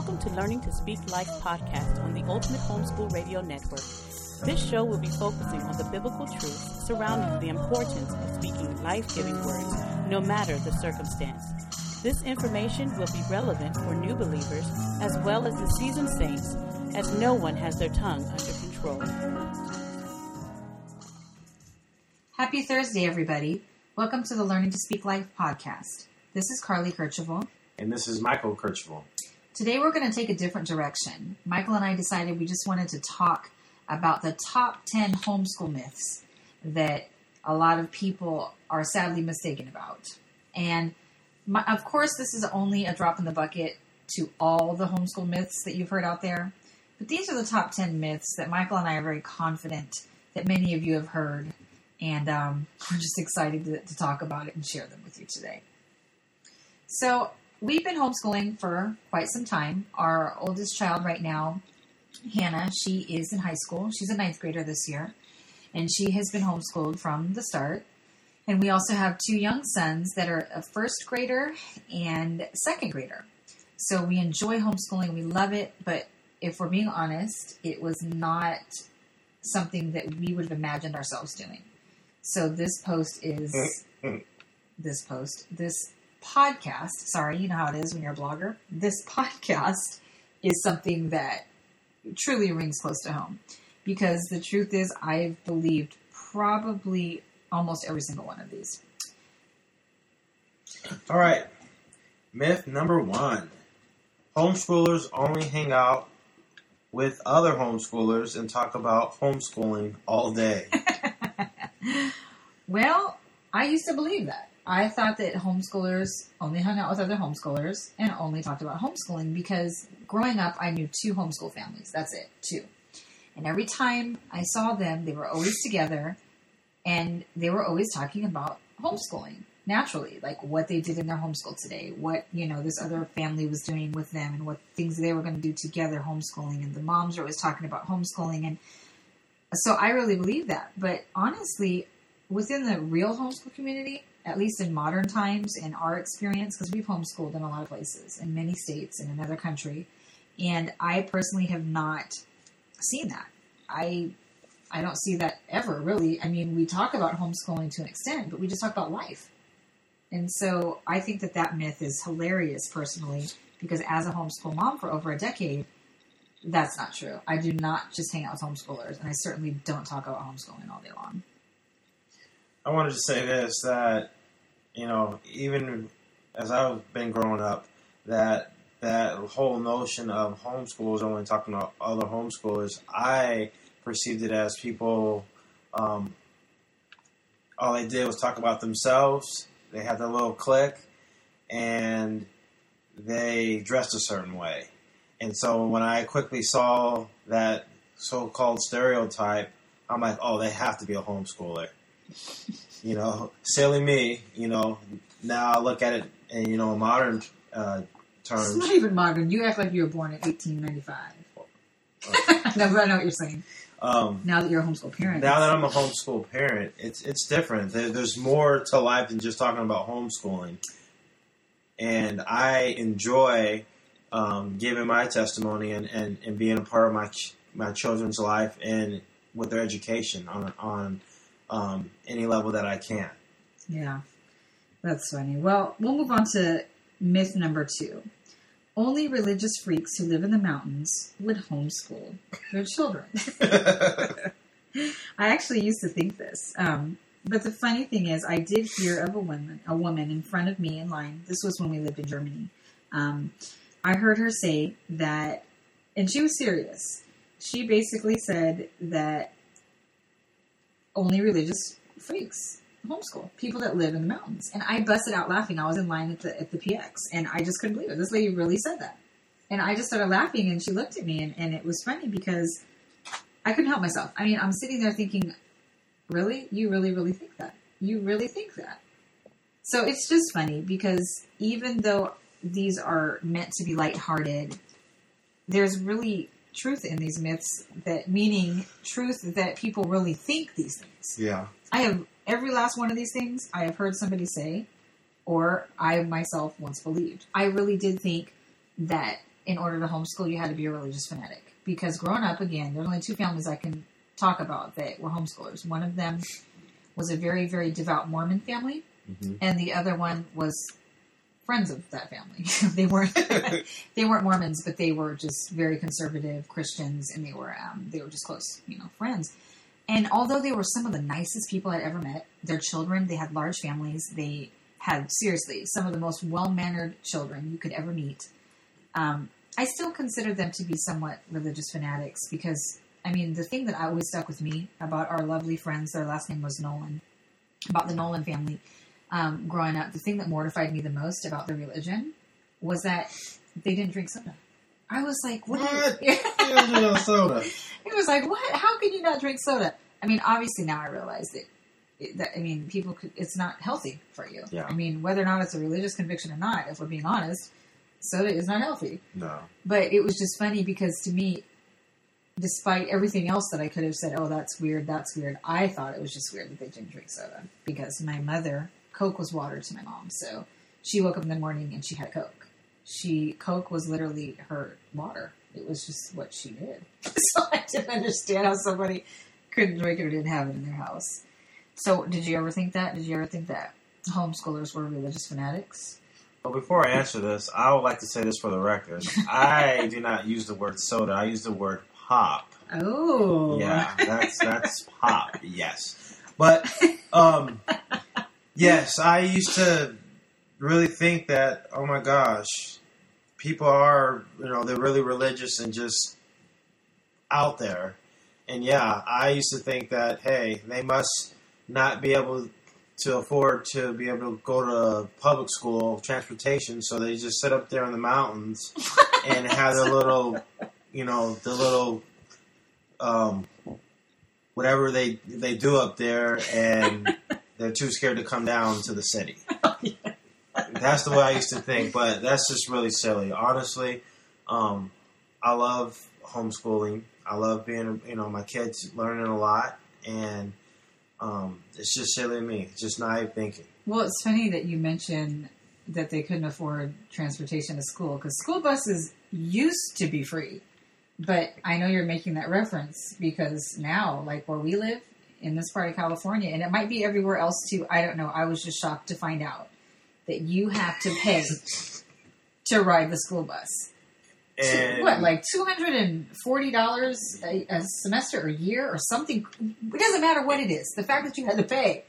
Welcome to Learning to Speak Life podcast on the Ultimate Homeschool Radio Network. This show will be focusing on the biblical truths surrounding the importance of speaking life giving words, no matter the circumstance. This information will be relevant for new believers as well as the seasoned saints, as no one has their tongue under control. Happy Thursday, everybody. Welcome to the Learning to Speak Life podcast. This is Carlie Kercheval. And this is Michael Kercheval. Today we're going to take a different direction. Michael and I decided we just wanted to talk about the top 10 homeschool myths that a lot of people are sadly mistaken about. And my, of course, this is only a drop in the bucket to all the homeschool myths that you've heard out there. But these are the top 10 myths that Michael and I are very confident that many of you have heard. And um, we're just excited to, to talk about it and share them with you today. So, we've been homeschooling for quite some time. Our oldest child right now, Hannah, she is in high school. She's a ninth grader this year, and she has been homeschooled from the start. And we also have two young sons that are a first grader and second grader. So we enjoy homeschooling, we love it, but if we're being honest, it was not something that we would have imagined ourselves doing. So this post is this post, this podcast, sorry, you know how it is when you're a blogger. This podcast is something that truly rings close to home because the truth is, I've believed probably almost every single one of these. All right. Myth number one homeschoolers only hang out with other homeschoolers and talk about homeschooling all day. well, I used to believe that. I thought that homeschoolers only hung out with other homeschoolers and only talked about homeschooling because growing up, I knew two homeschool families. That's it, two. And every time I saw them, they were always together and they were always talking about homeschooling naturally, like what they did in their homeschool today, what, you know, this other family was doing with them and what things they were going to do together homeschooling. And the moms were always talking about homeschooling. And so I really believe that. But honestly, within the real homeschool community, at least in modern times, in our experience, because we've homeschooled in a lot of places, in many states, in another country, and I personally have not seen that. I I don't see that ever really. I mean, we talk about homeschooling to an extent, but we just talk about life. And so I think that that myth is hilarious personally, because as a homeschool mom for over a decade, that's not true. I do not just hang out with homeschoolers, and I certainly don't talk about homeschooling all day long. I wanted to say this that you know even as I've been growing up that that whole notion of homeschoolers only talking about other homeschoolers I perceived it as people um, all they did was talk about themselves they had their little clique and they dressed a certain way. And so when I quickly saw that so-called stereotype I'm like oh they have to be a homeschooler you know, silly me. You know, now I look at it in you know modern uh, terms. It's not even modern. You act like you were born in 1895. no, but I know what you're saying. Um, now that you're a homeschool parent. Now that I'm a homeschool parent, it's it's different. There, there's more to life than just talking about homeschooling, and I enjoy um, giving my testimony and, and, and being a part of my my children's life and with their education on on um, any level that I can. Yeah, that's funny. Well, we'll move on to myth number two. Only religious freaks who live in the mountains would homeschool their children. I actually used to think this. Um, but the funny thing is, I did hear of a woman, a woman in front of me in line. This was when we lived in Germany. Um, I heard her say that, and she was serious. She basically said that only religious freaks homeschool people that live in the mountains. And I busted out laughing. I was in line at the at the PX, and I just couldn't believe it. This lady really said that, and I just started laughing. And she looked at me, and, and it was funny because I couldn't help myself. I mean, I'm sitting there thinking, really, you really, really think that? You really think that? So it's just funny because even though these are meant to be lighthearted, there's really truth in these myths that meaning truth that people really think these things. Yeah. I have every last one of these things I have heard somebody say or I myself once believed. I really did think that in order to homeschool, you had to be a religious fanatic. Because growing up, again, there's only two families I can talk about that were homeschoolers. One of them was a very, very devout Mormon family, Mhm. and the other one was friends of that family. they weren't they weren't Mormons, but they were just very conservative Christians, and they were um, they were just close, you know, friends. And although they were some of the nicest people I'd ever met, their children they had large families. They had seriously some of the most well mannered children you could ever meet. Um, I still consider them to be somewhat religious fanatics because I mean the thing that always stuck with me about our lovely friends, their last name was Nolan, about the Nolan family um, growing up, the thing that mortified me the most about their religion was that they didn't drink soda. I was like, what? What? You no soda. It was like, what? How can you not drink soda? I mean, obviously now I realize that. That I mean, people could. It's not healthy for you. Yeah. I mean, whether or not it's a religious conviction or not, if we're being honest, soda is not healthy. No. But it was just funny because to me, despite everything else that I could have said, oh, that's weird, that's weird, I thought it was just weird that they didn't drink soda because my mother, Coke was water to my mom. So she woke up in the morning and she had Coke. She Coke was literally her water. It was just what she did. So I didn't understand how somebody couldn't drink it or didn't have it in their house. So did you ever think that? Did you ever think that homeschoolers were religious fanatics? Well, before I answer this, I would like to say this for the record. I do not use the word soda. I use the word pop. Oh, Yeah, that's that's pop. Yes, but um, yes, I used to really think that. Oh my gosh, people are you know they're really religious and just out there, and yeah, I used to think that hey, they must not be able to afford to be able to go to public school transportation, so they just sit up there in the mountains and have their little, you know, the little, um, whatever they they do up there, and they're too scared to come down to the city. That's the way I used to think, but that's just really silly. Honestly, um, I love homeschooling. I love being, you know, my kids learning a lot, and um, it's just silly to me. It's just naive thinking. Well, it's funny that you mentioned that they couldn't afford transportation to school because school buses used to be free. But I know you're making that reference because now, like where we live in this part of California, and it might be everywhere else too, I don't know. I was just shocked to find out that you have to pay to ride the school bus. And what, like two hundred and forty dollars a semester or a year or something? It doesn't matter what it is. The fact that you had to pay.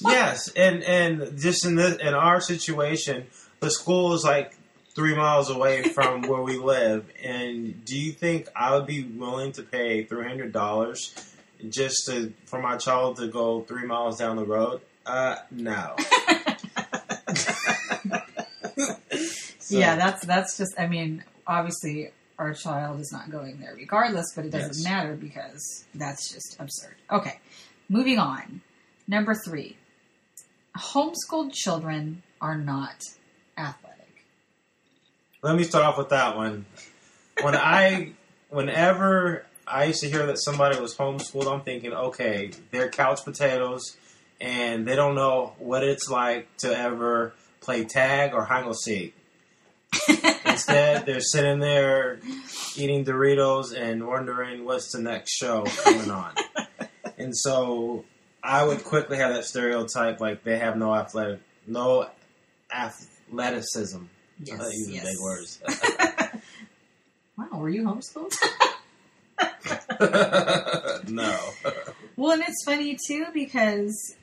Yes, and and just in this in our situation, the school is like three miles away from where we live. And do you think I would be willing to pay three hundred dollars just to for my child to go three miles down the road? Uh, no. So, Yeah, that's that's just. I mean, obviously, our child is not going there regardless, but it doesn't Yes. matter because that's just absurd. Okay, moving on. Number three, homeschooled children are not athletic. Let me start off with that one. When I, whenever I used to hear that somebody was homeschooled, I'm thinking, okay, they're couch potatoes, and they don't know what it's like to ever play tag or hide and seek. Instead, they're sitting there eating Doritos and wondering what's the next show coming on. and so, I would quickly have that stereotype like they have no athletic, no athleticism. Yes, Uh, using yes. big words. Wow, were you homeschooled? no. Well, and it's funny too because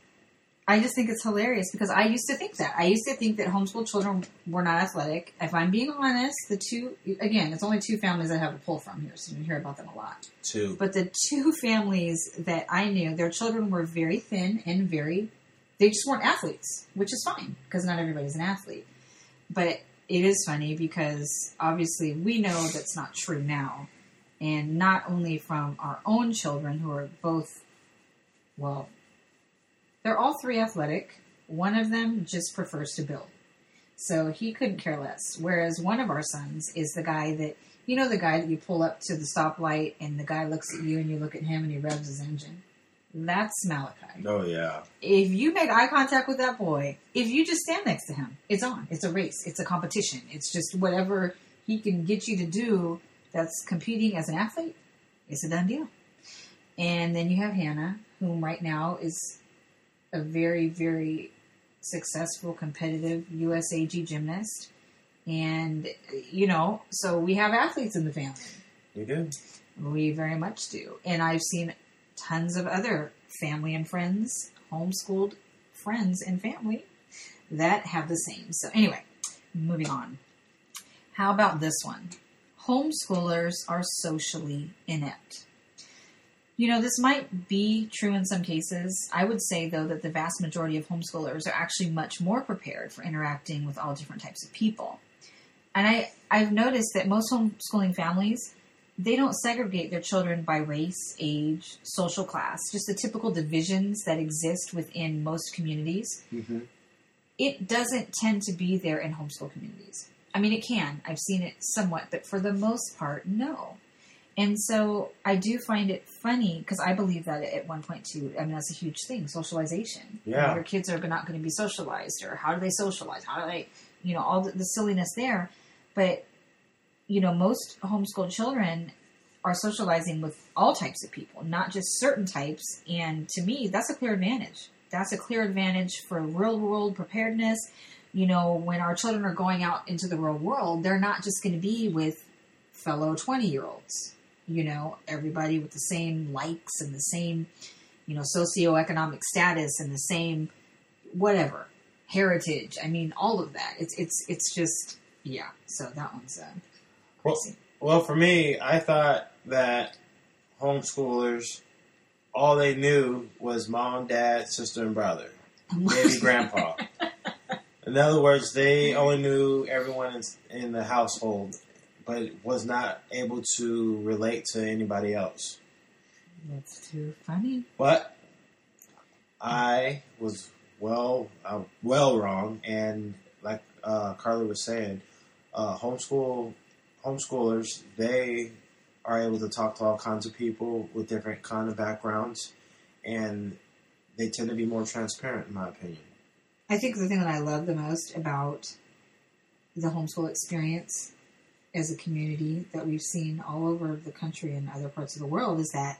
I just think it's hilarious because I used to think that. I used to think that homeschool children were not athletic. If I'm being honest, the two, again, it's only two families I have a pull from here, so you hear about them a lot. Two. But the two families that I knew, their children were very thin and very, they just weren't athletes, which is fine because not everybody's an athlete. But it is funny because obviously we know that's not true now. And not only from our own children who are both, well, they're all three athletic. One of them just prefers to build. So he couldn't care less. Whereas one of our sons is the guy that, you know, the guy that you pull up to the stoplight and the guy looks at you and you look at him and he revs his engine. That's Malachi. Oh yeah. If you make eye contact with that boy, if you just stand next to him, it's on. It's a race. It's a competition. It's just whatever he can get you to do that's competing as an athlete, it's a done deal. And then you have Hannah, whom right now is a very, very successful, competitive USAG gymnast. And, you know, so we have athletes in the family. We do. We very much do. And I've seen tons of other family and friends, homeschooled friends and family that have the same. So, anyway, moving on. How about this one? Homeschoolers are socially inept. You know, this might be true in some cases. I would say, though, that the vast majority of homeschoolers are actually much more prepared for interacting with all different types of people. And I, I've noticed that most homeschooling families, they don't segregate their children by race, age, social class, just the typical divisions that exist within most communities. Mm-hmm. It doesn't tend to be there in homeschool communities. I mean, it can. I've seen it somewhat, but for the most part, no. And so I do find it funny because I believe that at one point too. I mean, that's a huge thing, socialization. You know, Yeah. your kids are not going to be socialized, or how do they socialize? How do they, you know, all the, the silliness there. But you know, most homeschooled children are socializing with all types of people, not just certain types. And to me, that's a clear advantage. That's a clear advantage for real world preparedness. You know, when our children are going out into the real world, they're not just going to be with fellow 20 year olds. You know, everybody with the same likes and the same, you know, socioeconomic status and the same whatever heritage. I mean, all of that. It's it's it's just yeah. So that one's uh, Well, well, for me, I thought that homeschoolers, all they knew was mom, dad, sister, and brother, maybe grandpa. In other words, they only knew everyone in, in the household, but was not able to relate to anybody else. That's too funny. But I was well, uh, well wrong, and like uh, Carlie was saying, uh, homeschool homeschoolers they are able to talk to all kinds of people with different kind of backgrounds, and they tend to be more transparent, in my opinion. I think the thing that I love the most about the homeschool experience as a community that we've seen all over the country and other parts of the world is that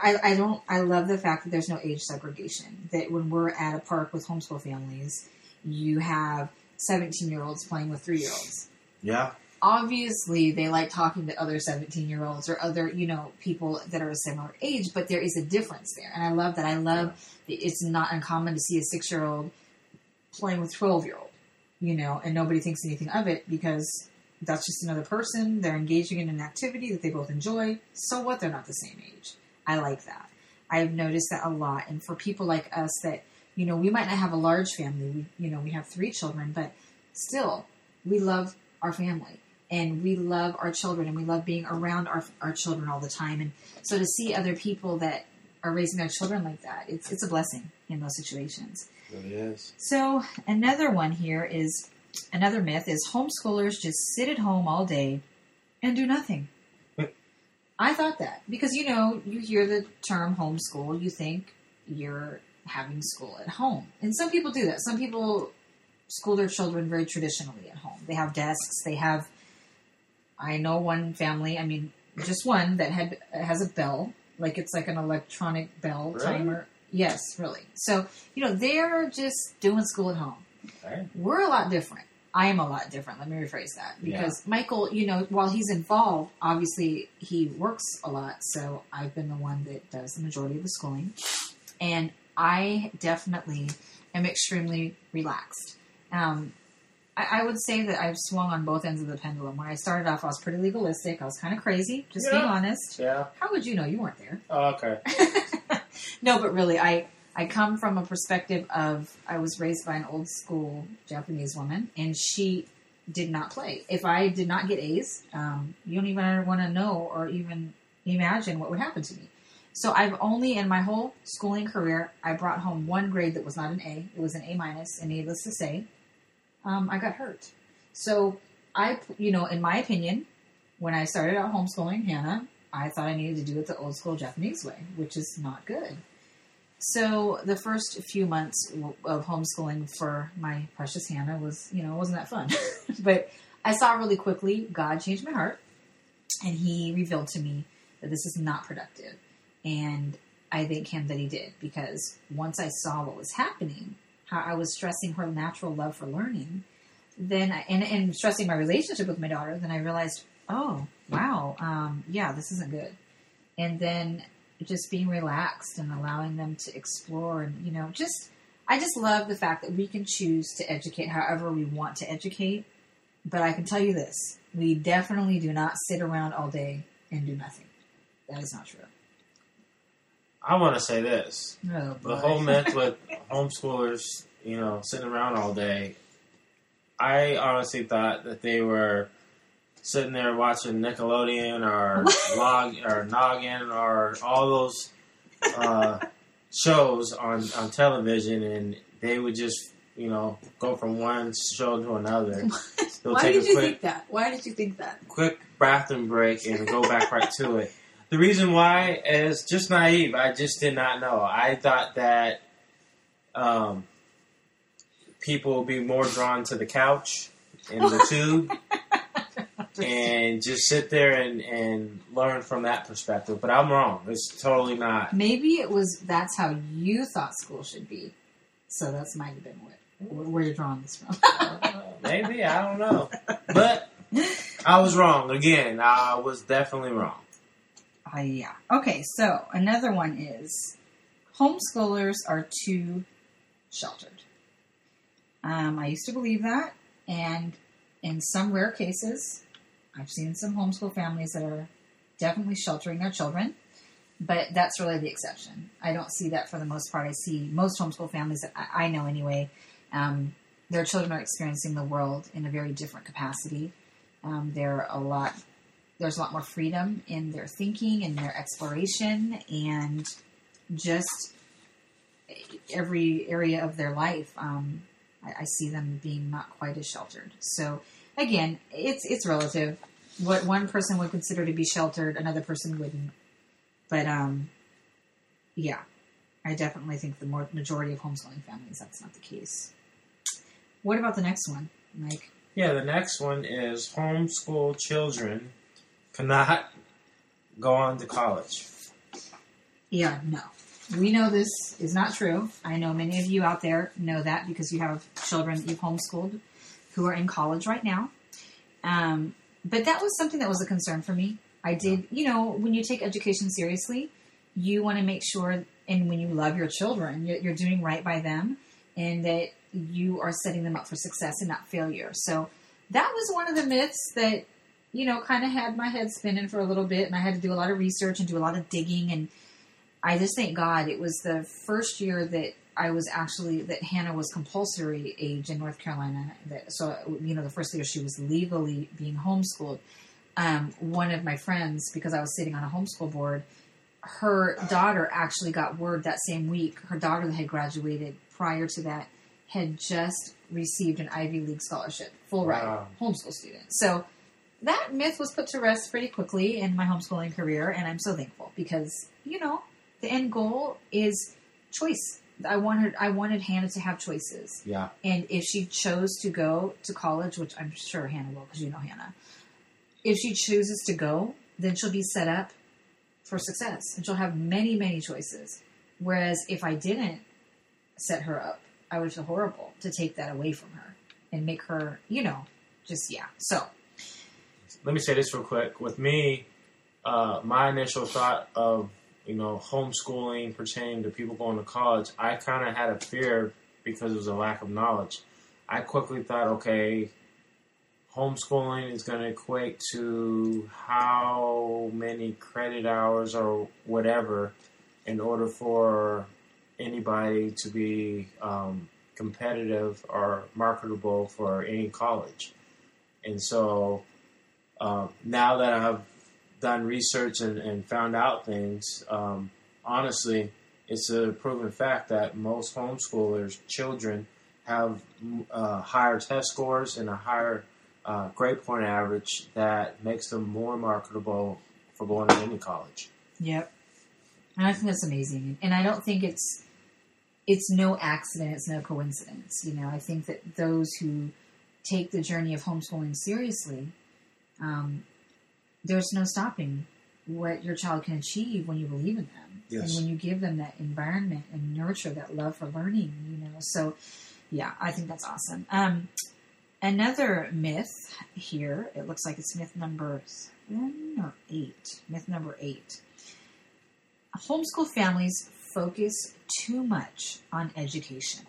I, I don't I love the fact that there's no age segregation. That when we're at a park with homeschool families, you have 17 year olds playing with three year olds. Yeah, Obviously, they like talking to other 17 year olds or other, you know, people that are a similar age, but there is a difference there. And I love that. I love that it's not uncommon to see a six year old playing with 12 year old, you know, and nobody thinks anything of it because that's just another person. They're engaging in an activity that they both enjoy. So what? They're not the same age. I like that. I've noticed that a lot. And for people like us that, you know, we might not have a large family, we, you know, we have three children, but still, we love our family and we love our children and we love being around our, our children all the time. And so to see other people that are raising their children like that, it's, it's a blessing in those situations. it really is. So another one here is another myth is homeschoolers just sit at home all day and do nothing. I thought that because you know you hear the term homeschool, you think you're having school at home, and some people do that. Some people school their children very traditionally at home. They have desks. They have. I know one family. I mean, just one that had has a bell, like it's like an electronic bell Really? timer. Yes, really. So you know they're just doing school at home. Okay. We're a lot different. I am a lot different. Let me rephrase that because Michael, you know, while he's involved, obviously he works a lot. So I've been the one that does the majority of the schooling, and I definitely am extremely relaxed. Um, I, I would say that I've swung on both ends of the pendulum. When I started off, I was pretty legalistic. I was kind of crazy, just being honest. Yeah. How would you know? You weren't there. Oh, okay. no, but really, I I come from a perspective of I was raised by an old school Japanese woman, and she did not play. If I did not get A's, um, you don't even want to know or even imagine what would happen to me. So I've only in my whole schooling career, I brought home one grade that was not an A. It was an A minus, and needless to say, um, I got hurt. So I, you know, in my opinion, when I started out homeschooling Hannah, I thought I needed to do it the old school Japanese way, which is not good. So the first few months of homeschooling for my precious Hannah was, you know, wasn't that fun. but I saw really quickly God changed my heart, and He revealed to me that this is not productive. And I thank Him that He did because once I saw what was happening, how I was stressing her natural love for learning, then I, and, and stressing my relationship with my daughter, then I realized, oh wow, um, yeah, this isn't good. And then just being relaxed and allowing them to explore and you know just I just love the fact that we can choose to educate however we want to educate. But I can tell you this: we definitely do not sit around all day and do nothing. That is not true. I want to say this: Oh, the whole myth with homeschoolers, you know, sitting around all day. I honestly thought that they were sitting there watching Nickelodeon or Log or Noggin or all those uh, shows on on television, and they would just you know go from one show to another. Why take did you quick think that? Why did you think that? quick bathroom break and go back right to it. The reason why is just naive. I just did not know. I thought that um, people would be more drawn to the couch and the tube and just sit there and, and learn from that perspective. But I'm wrong. It's totally not. Maybe it was that's how you thought school should be. So that's might have been what where where you're drawing this from. Maybe. I don't know. But I was wrong. Again, I was definitely wrong. Uh, yeah. Okay, so another one is homeschoolers are too sheltered. Um, I used to believe that, and in some rare cases, I've seen some homeschool families that are definitely sheltering their children, but that's really the exception. I don't see that for the most part. I see most homeschool families that I, I know anyway, um, their children are experiencing the world in a very different capacity. Um, they're a lot there's a lot more freedom in their thinking and their exploration and just every area of their life. Um, I, I see them being not quite as sheltered. So again, it's it's relative. What one person would consider to be sheltered, another person wouldn't. But um, yeah, I definitely think the more majority of homeschooling families that's not the case. What about the next one, Mike? Yeah, the next one is homeschool children cannot go on to college. Yeah, no. We know this is not true. I know many of you out there know that because you have children that you've homeschooled who are in college right now. Um, but that was something that was a concern for me. I did, you know, when you take education seriously, you want to make sure, and when you love your children, you're, you're doing right by them and that you are setting them up for success and not failure. So that was one of the myths that, you know, kind of had my head spinning for a little bit, and I had to do a lot of research and do a lot of digging. And I just thank God it was the first year that I was actually that Hannah was compulsory age in North Carolina. That so you know the first year she was legally being homeschooled. Um, one of my friends, because I was sitting on a homeschool board, her daughter actually got word that same week. Her daughter that had graduated prior to that had just received an Ivy League scholarship, full ride Wow. homeschool student. So that myth was put to rest pretty quickly in my homeschooling career, and I'm so thankful because you know the end goal is choice. I wanted I wanted Hannah to have choices, Yeah. and if she chose to go to college, which I'm sure Hannah will, because you know Hannah, if she chooses to go, then she'll be set up for success, and she'll have many many choices. Whereas if I didn't set her up, I would feel horrible to take that away from her and make her, you know, just yeah. So Let me say this real quick. With me, uh, my initial thought of you know homeschooling pertaining to people going to college, I kind of had a fear because it was a lack of knowledge. I quickly thought, okay, homeschooling is going to equate to how many credit hours or whatever in order for anybody to be um, competitive or marketable for any college. And so um, now that I've done research and, and found out things, um, honestly, it's a proven fact that most homeschoolers' children have uh, higher test scores and a higher uh, grade point average that makes them more marketable for going to any college. Yep. And I think that's amazing. And I don't think it's it's no accident, it's no coincidence. You know, I think that those who take the journey of homeschooling seriously, um, there's no stopping what your child can achieve when you believe in them Yes. and when you give them that environment and nurture that love for learning. You know, so yeah, I think that's awesome. Um, another myth here. It looks like it's myth number seven or eight. Myth number eight. Homeschool families focus too much on education.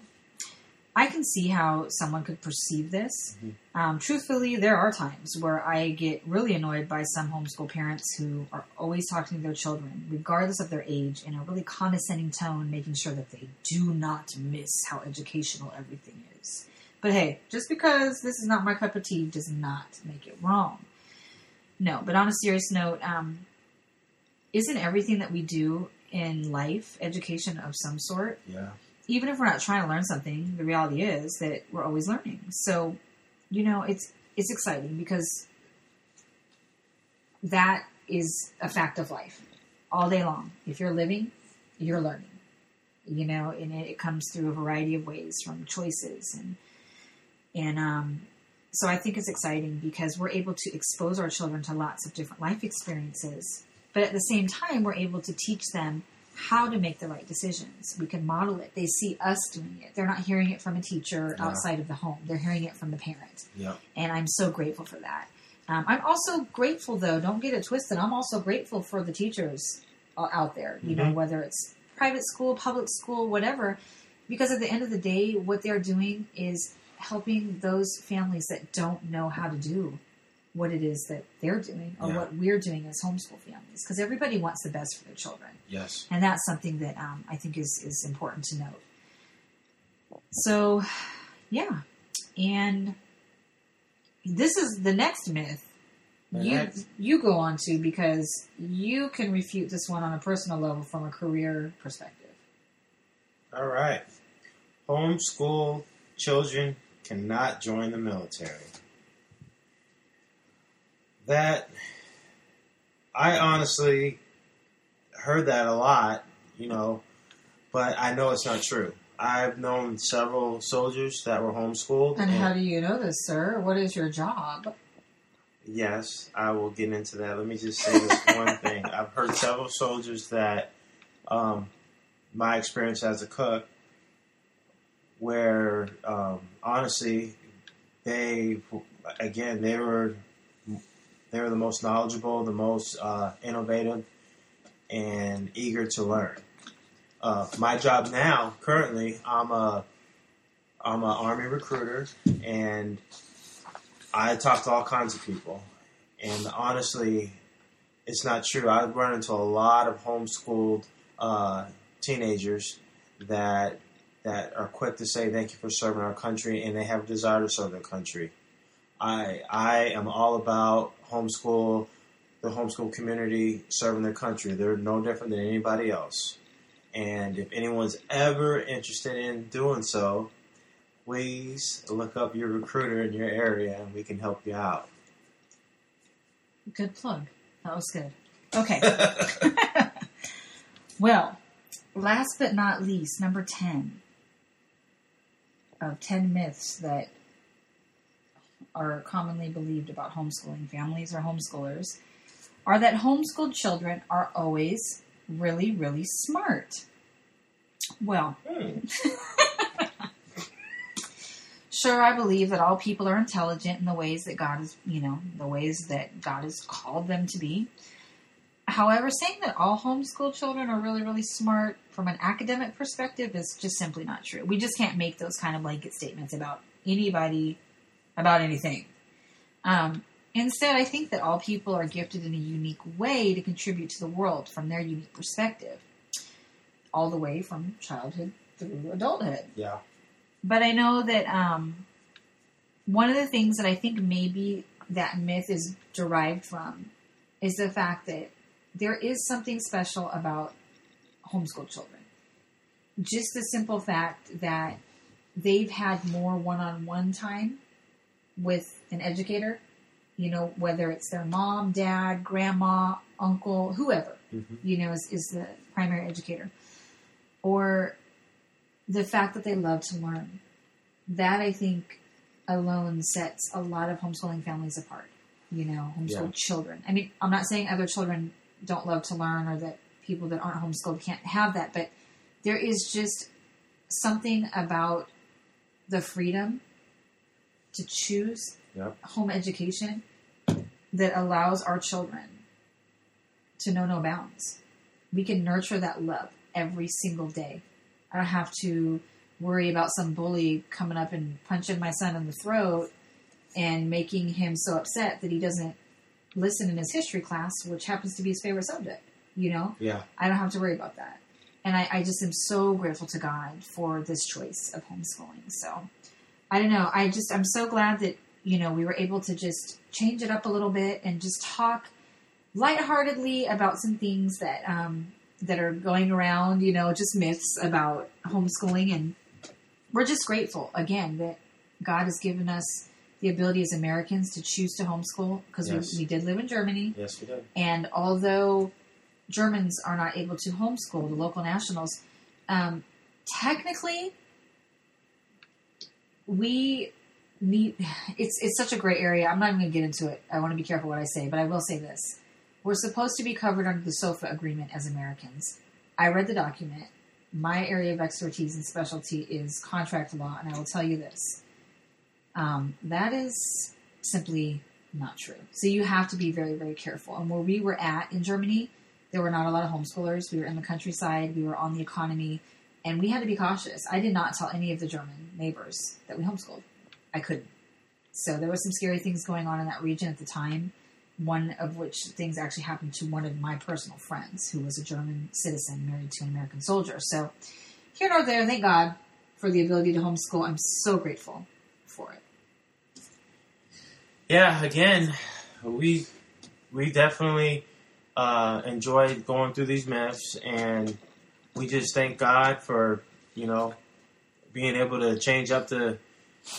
I can see how someone could perceive this. Um, truthfully, there are times where I get really annoyed by some homeschool parents who are always talking to their children, regardless of their age, in a really condescending tone, making sure that they do not miss how educational everything is. But hey, just because this is not my cup of tea does not make it wrong. No, but on a serious note, um, isn't everything that we do in life education of some sort? Yeah. Even if we're not trying to learn something, the reality is that we're always learning. So, you know, it's it's exciting because that is a fact of life all day long. If you're living, you're learning. You know, and it, it comes through a variety of ways from choices and and um so I think it's exciting because we're able to expose our children to lots of different life experiences, but at the same time we're able to teach them how to make the right decisions. We can model it. They see us doing it. They're not hearing it from a teacher Yeah. outside of the home. They're hearing it from the parent. Yeah. And I'm so grateful for that. Um, I'm also grateful, though, don't get it twisted. I'm also grateful for the teachers uh, out there, you know, Mhm. whether it's private school, public school, whatever, because at the end of the day, what they're doing is helping those families that don't know how to do what it is that they're doing or Yeah. what we're doing as homeschool families. Because everybody wants the best for their children Yes. and that's something that um, I think is is important to note. So, yeah, and this is the next myth. The you next- you go on to because you can refute this one on a personal level from a career perspective. All right. Homeschool children cannot join the military. That I honestly heard that a lot, you know, but I know it's not true. I've known several soldiers that were homeschooled. And how do you know this, sir? What is your job? Yes, I will get into that. Let me just say this one thing. I've heard several soldiers that um, my experience as a cook, where um, honestly, they again they were they were the most knowledgeable, the most uh, innovative, and eager to learn. Uh, my job now, currently, I'm a I'm an army recruiter, and I talk to all kinds of people, and honestly, it's not true. I've run into a lot of homeschooled uh, teenagers that that are quick to say thank you for serving our country, and they have a desire to serve their country. I I am all about homeschool, the homeschool community serving their country. They're no different than anybody else, and if anyone's ever interested in doing so, please look up your recruiter in your area and we can help you out. Good plug. That was good. Okay. well, last but not least, number 10 of 10 myths that are commonly believed about homeschooling families or homeschoolers are that homeschooled children are always really, really smart. Well. Sure, I believe that all people are intelligent in the ways that God is, you know, the ways that God has called them to be. However, saying that all homeschool children are really, really smart from an academic perspective is just simply not true. We just can't make those kind of blanket statements about anybody, about anything. Um, instead, I think that all people are gifted in a unique way to contribute to the world from their unique perspective, all the way from childhood through adulthood. Yeah. But I know that um, one of the things that I think maybe that myth is derived from is the fact that there is something special about homeschool children. Just the simple fact that they've had more one on one time with an educator, you know, whether it's their mom, dad, grandma, uncle, whoever Mm-hmm. you know, is, is the primary educator. Or the fact that they love to learn. That I think alone sets a lot of homeschooling families apart. You know, homeschooled Yeah. children. I mean, I'm not saying other children don't love to learn or that people that aren't homeschooled can't have that, but there is just something about the freedom to choose Yep. home education that allows our children to know no bounds. We can nurture that love every single day. I don't have to worry about some bully coming up and punching my son in the throat and making him so upset that he doesn't listen in his history class, which happens to be his favorite subject. You know, Yeah. I don't have to worry about that. And I, I just am so grateful to God for this choice of homeschooling. So I don't know. I just, I'm so glad that, you know, we were able to just change it up a little bit and just talk lightheartedly about some things that, um, that are going around, you know, just myths about homeschooling. And we're just grateful again that God has given us the ability as Americans to choose to homeschool because Yes. we, we did live in Germany. Yes, we did. And although Germans are not able to homeschool the local nationals, um, technically, we need. It's it's such a gray area. I'm not even going to get into it. I want to be careful what I say, but I will say this: we're supposed to be covered under the SOFA agreement as Americans. I read the document. My area of expertise and specialty is contract law, and I will tell you this: um, that is simply not true. So you have to be very, very careful. And where we were at in Germany, there were not a lot of homeschoolers. We were in the countryside. We were on the economy, and we had to be cautious. I did not tell any of the German neighbors that we homeschooled. I couldn't. So there were some scary things going on in that region at the time. One of which things actually happened to one of my personal friends, who was a German citizen married to an American soldier. So here nor there, thank God for the ability to homeschool. I'm so grateful for it. Yeah, again, we we definitely uh, enjoyed going through these myths, and we just thank God for you know being able to change up the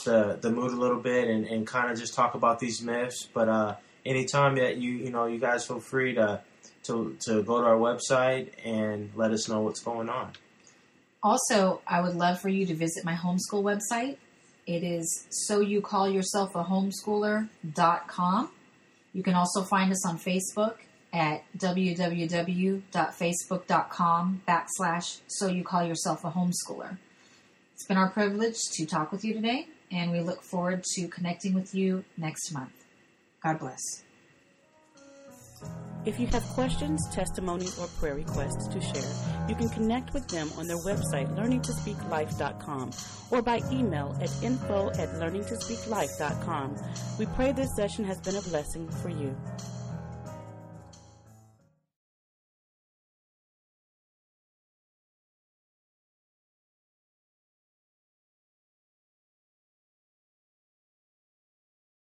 the, the mood a little bit and, and kind of just talk about these myths. But uh, anytime that you you know you guys feel free to to to go to our website and let us know what's going on. Also, I would love for you to visit my homeschool website. It is so you call yourself a homeschooler.com. You can also find us on Facebook at www.facebook.com backslash so you call yourself a homeschooler. It's been our privilege to talk with you today, and we look forward to connecting with you next month. God bless. If you have questions, testimonies, or prayer requests to share, you can connect with them on their website, learningtospeaklife.com, or by email at info at learningtospeaklife.com. We pray this session has been a blessing for you.